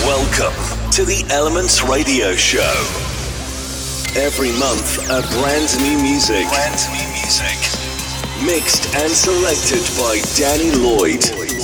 Welcome to the Elements Radio Show. Every month, a brand new music. Brand new music. Mixed and selected by Danny Lloyd.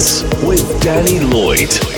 With Danny Lloyd.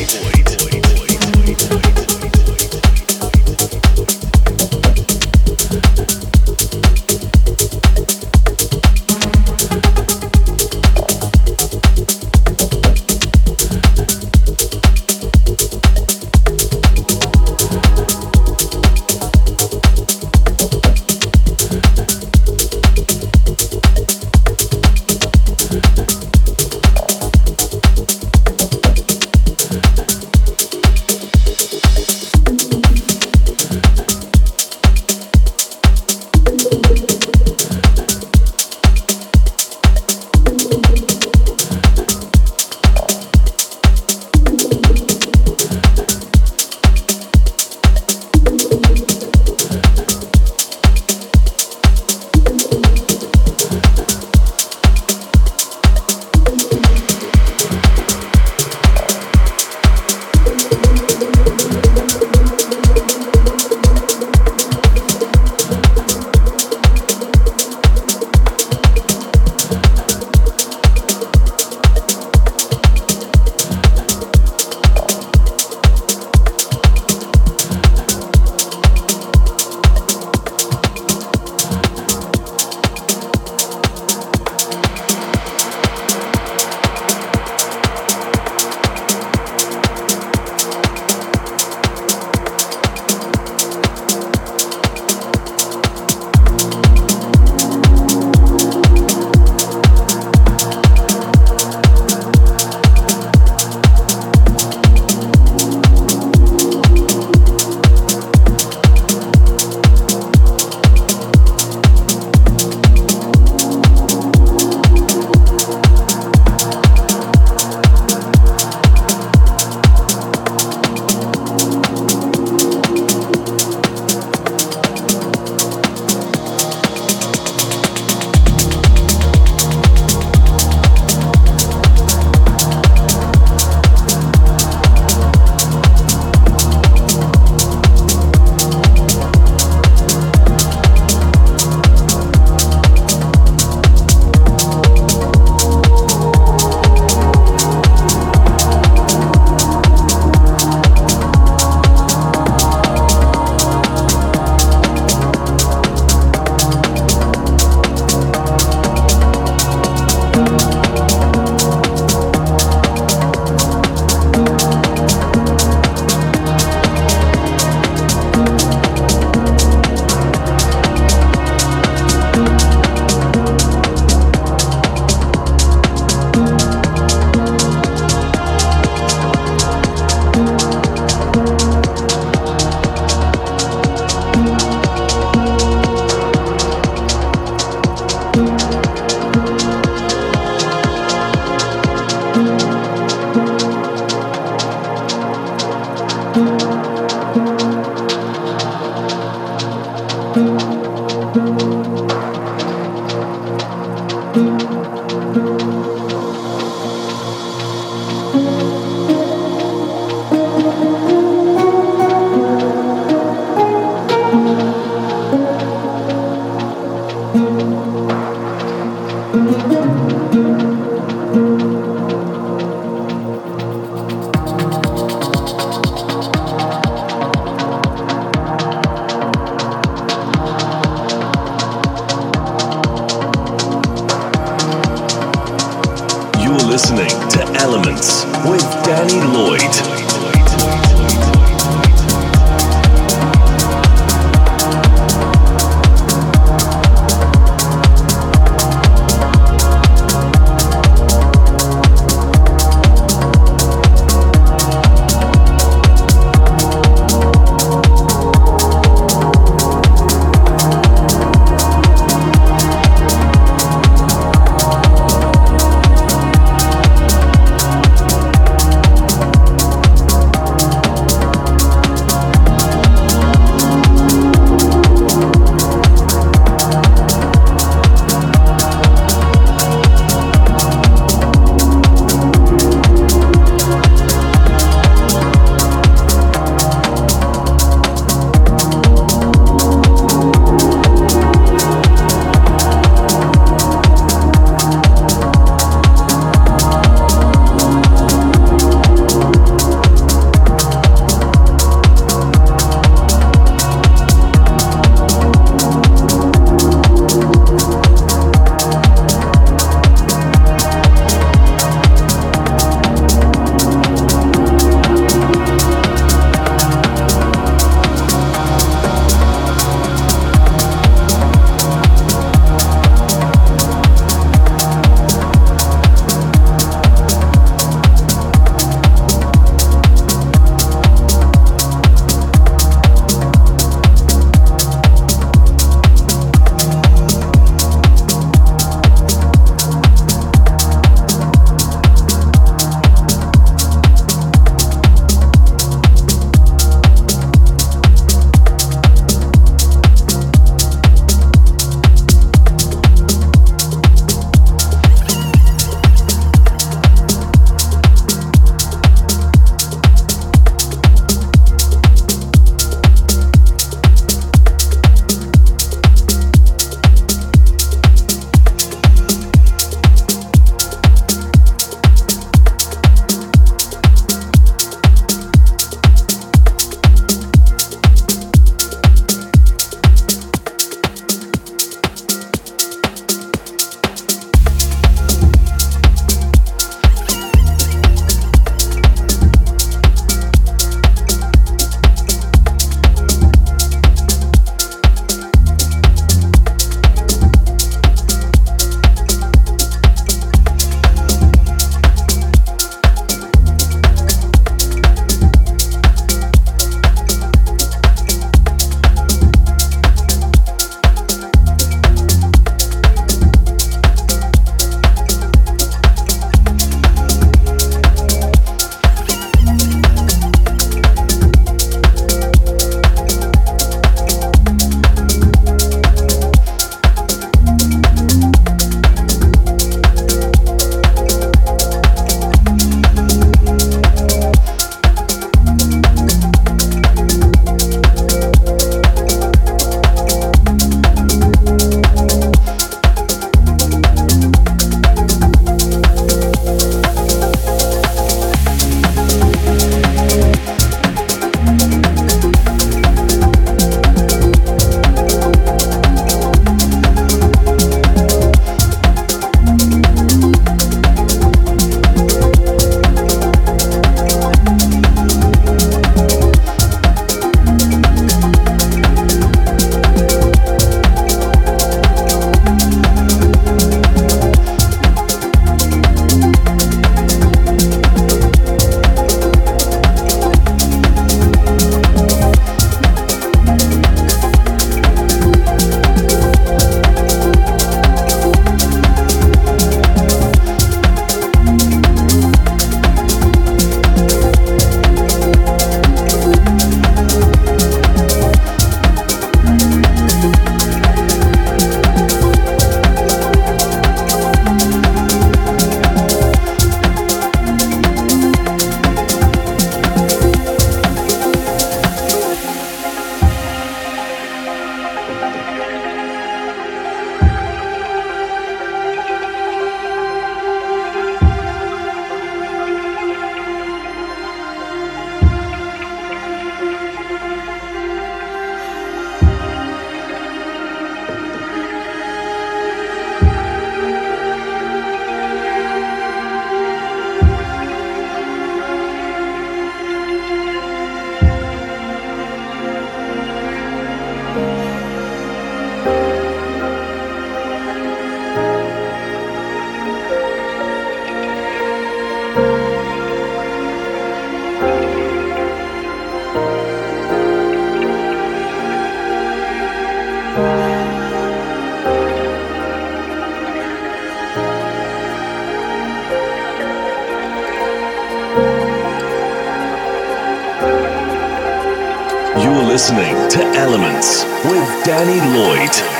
Listening to Elements with Danny Lloyd.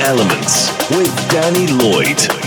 Elements with Danny Lloyd.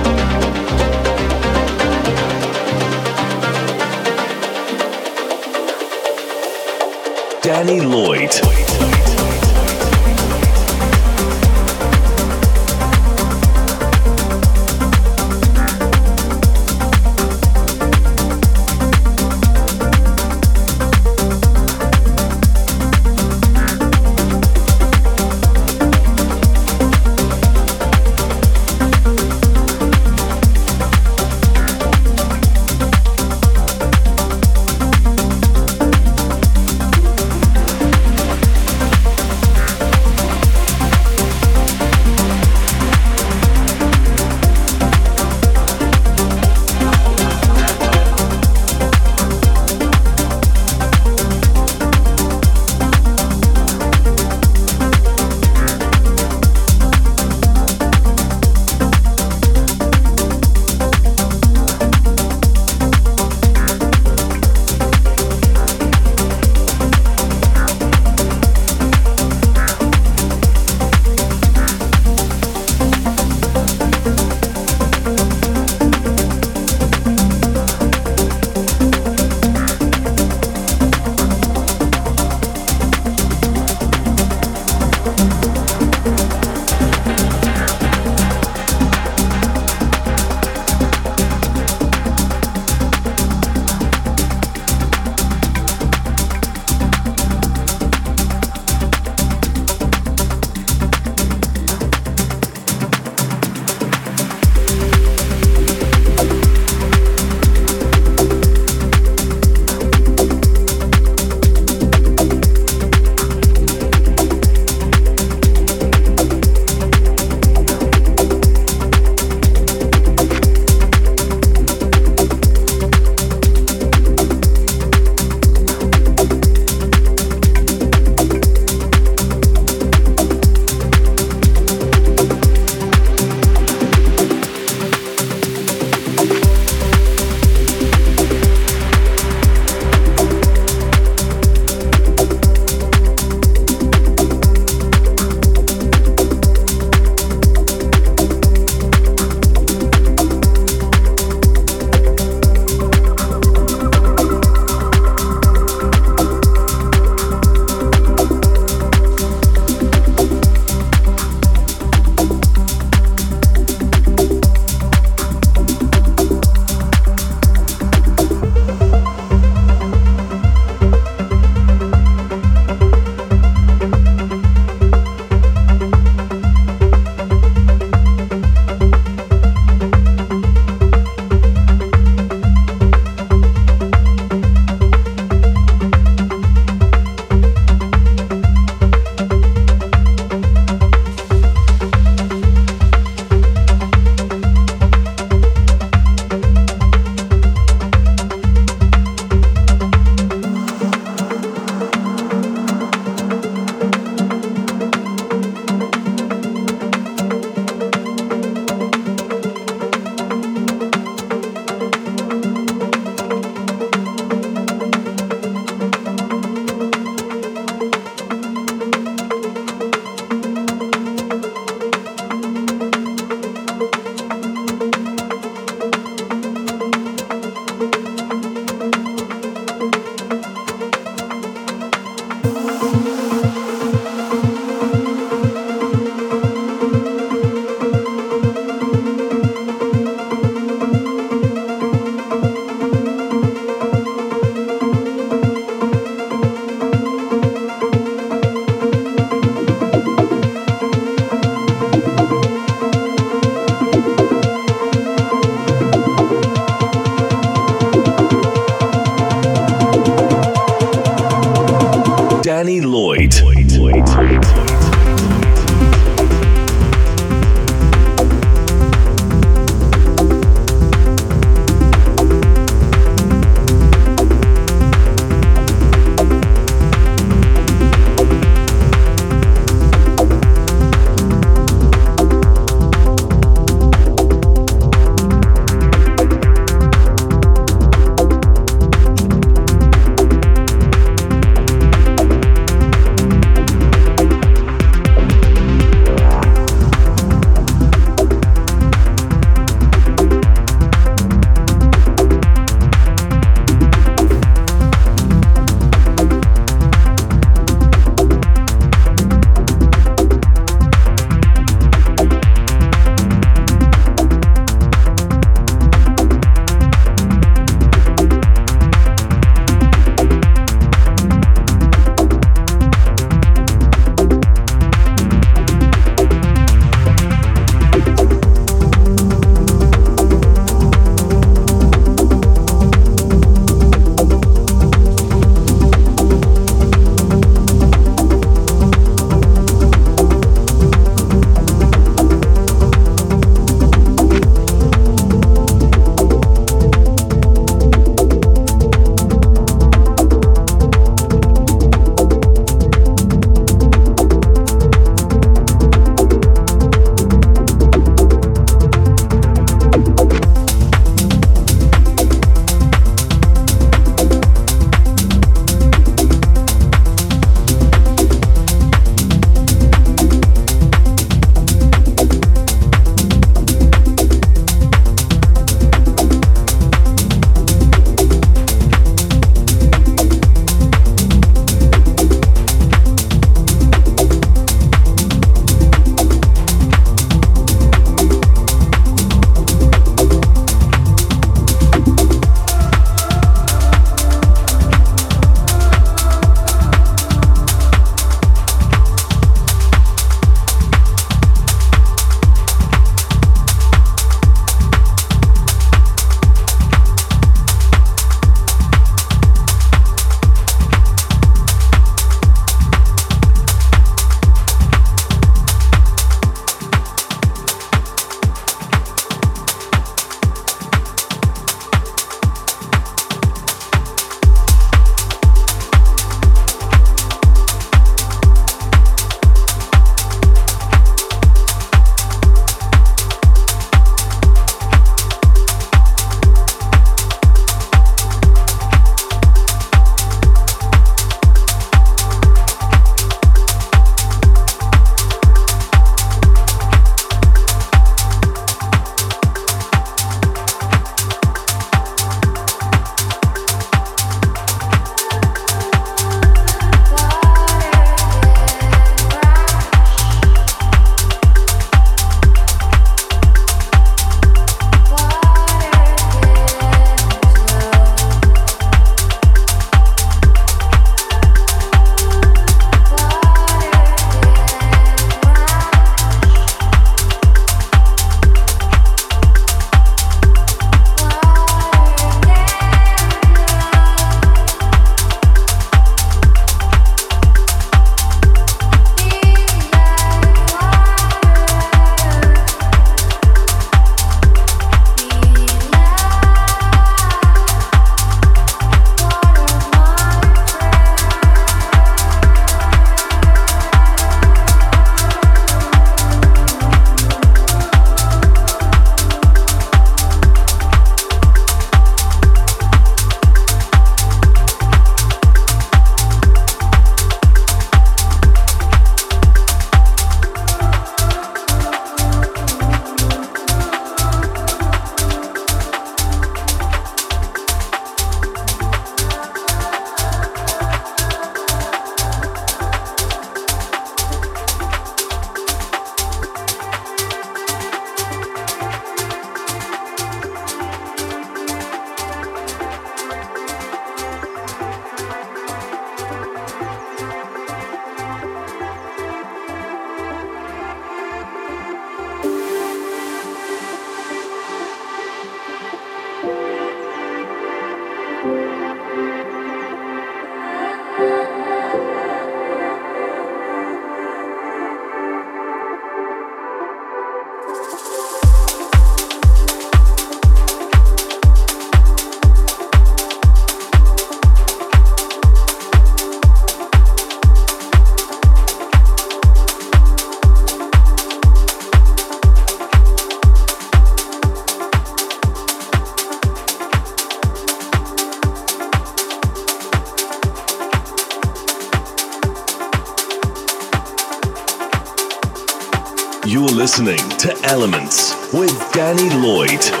To Elements with Danny Lloyd.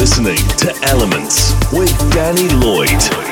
listening to Elements with Danny Lloyd.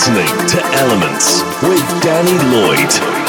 listening to Elements with Danny Lloyd.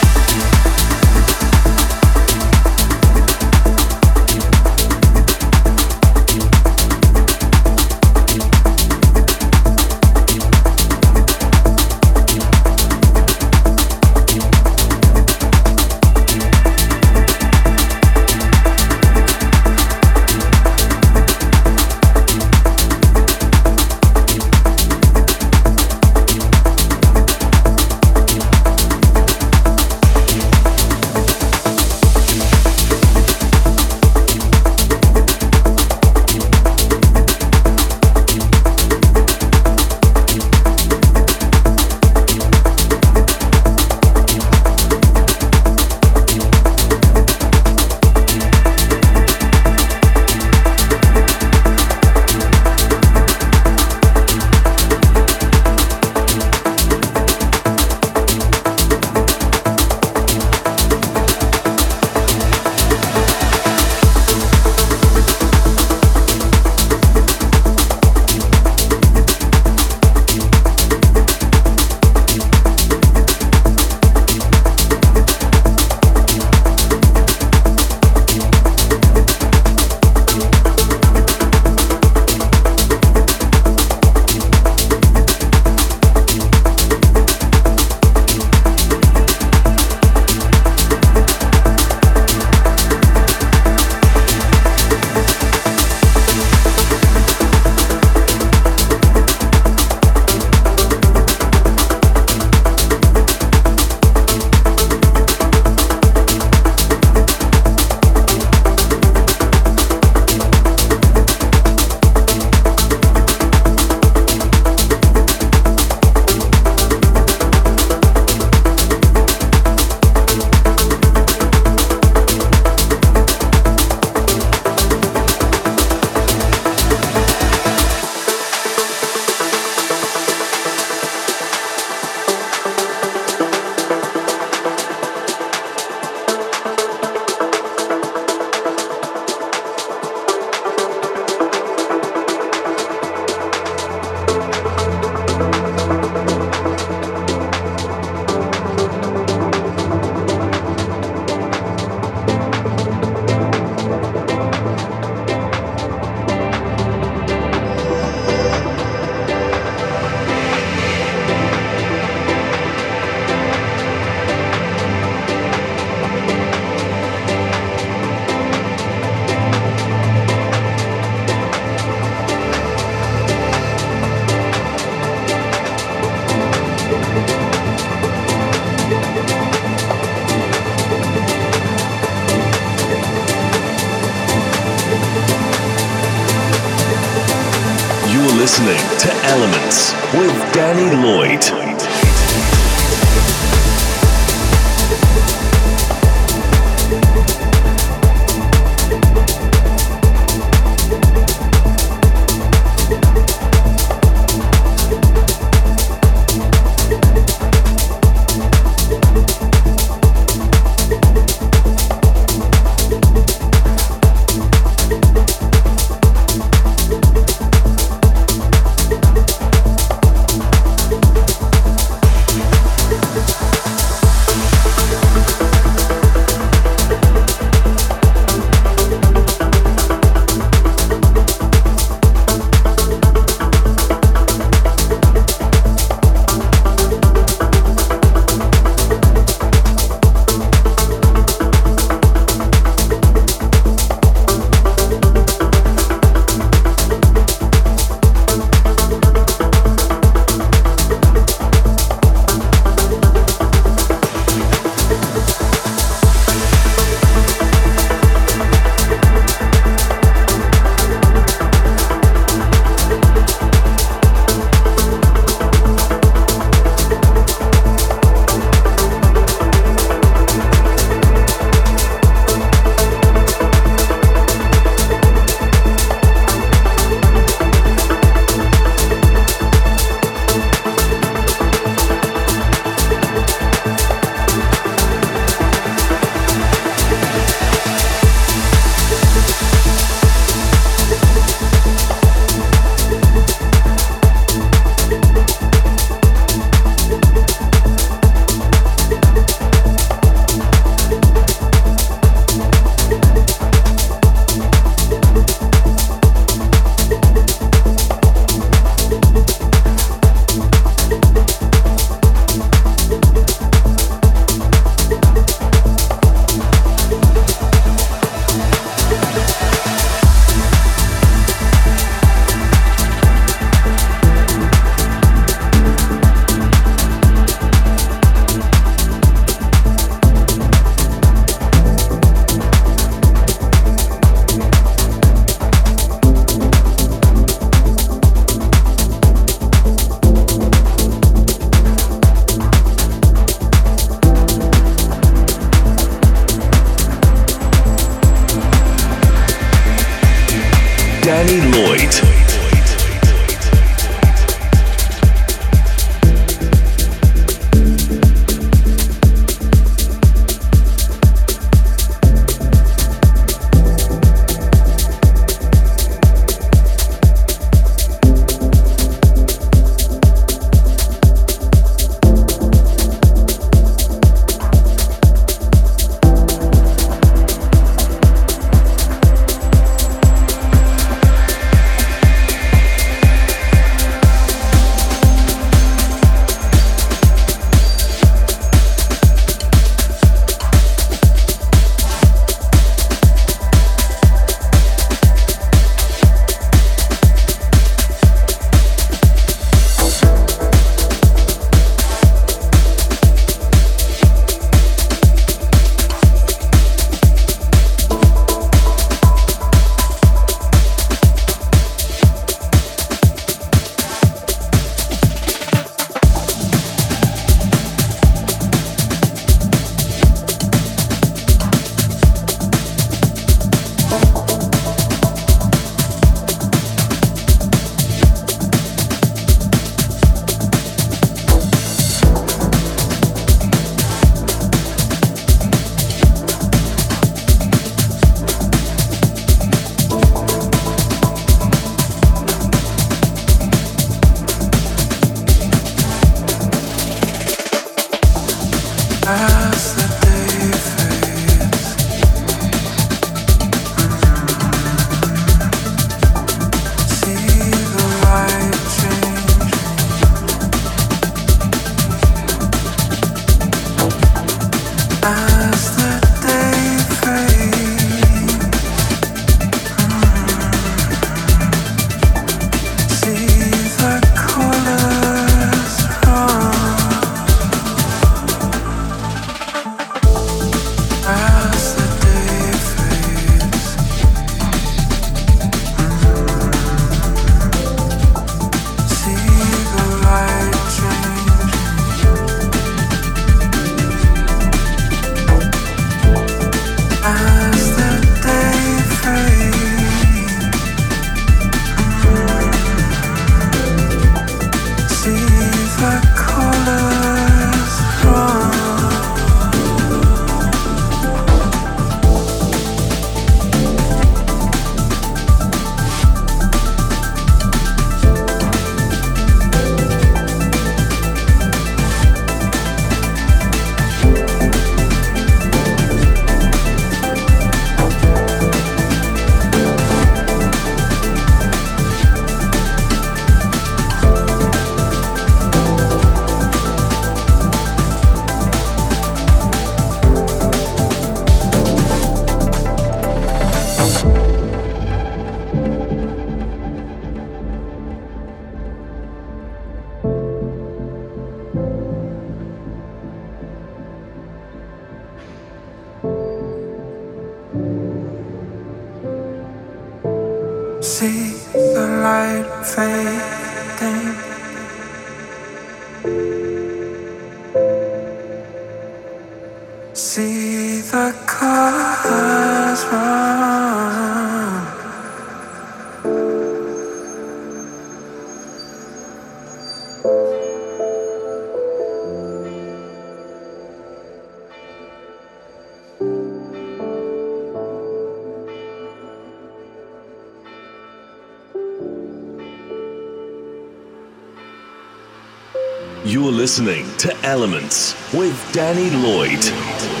Listening to Elements with Danny Lloyd.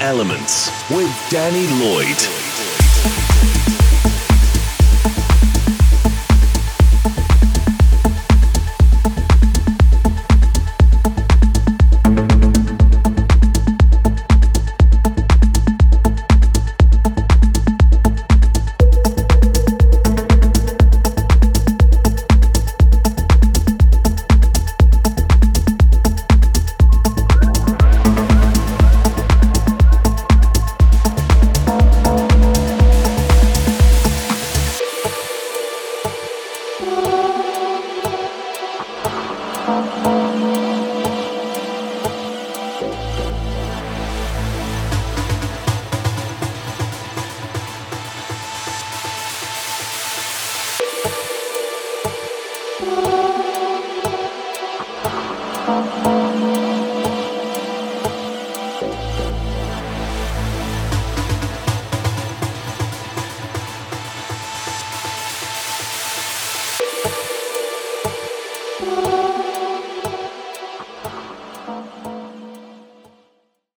Elements with Danny Lloyd.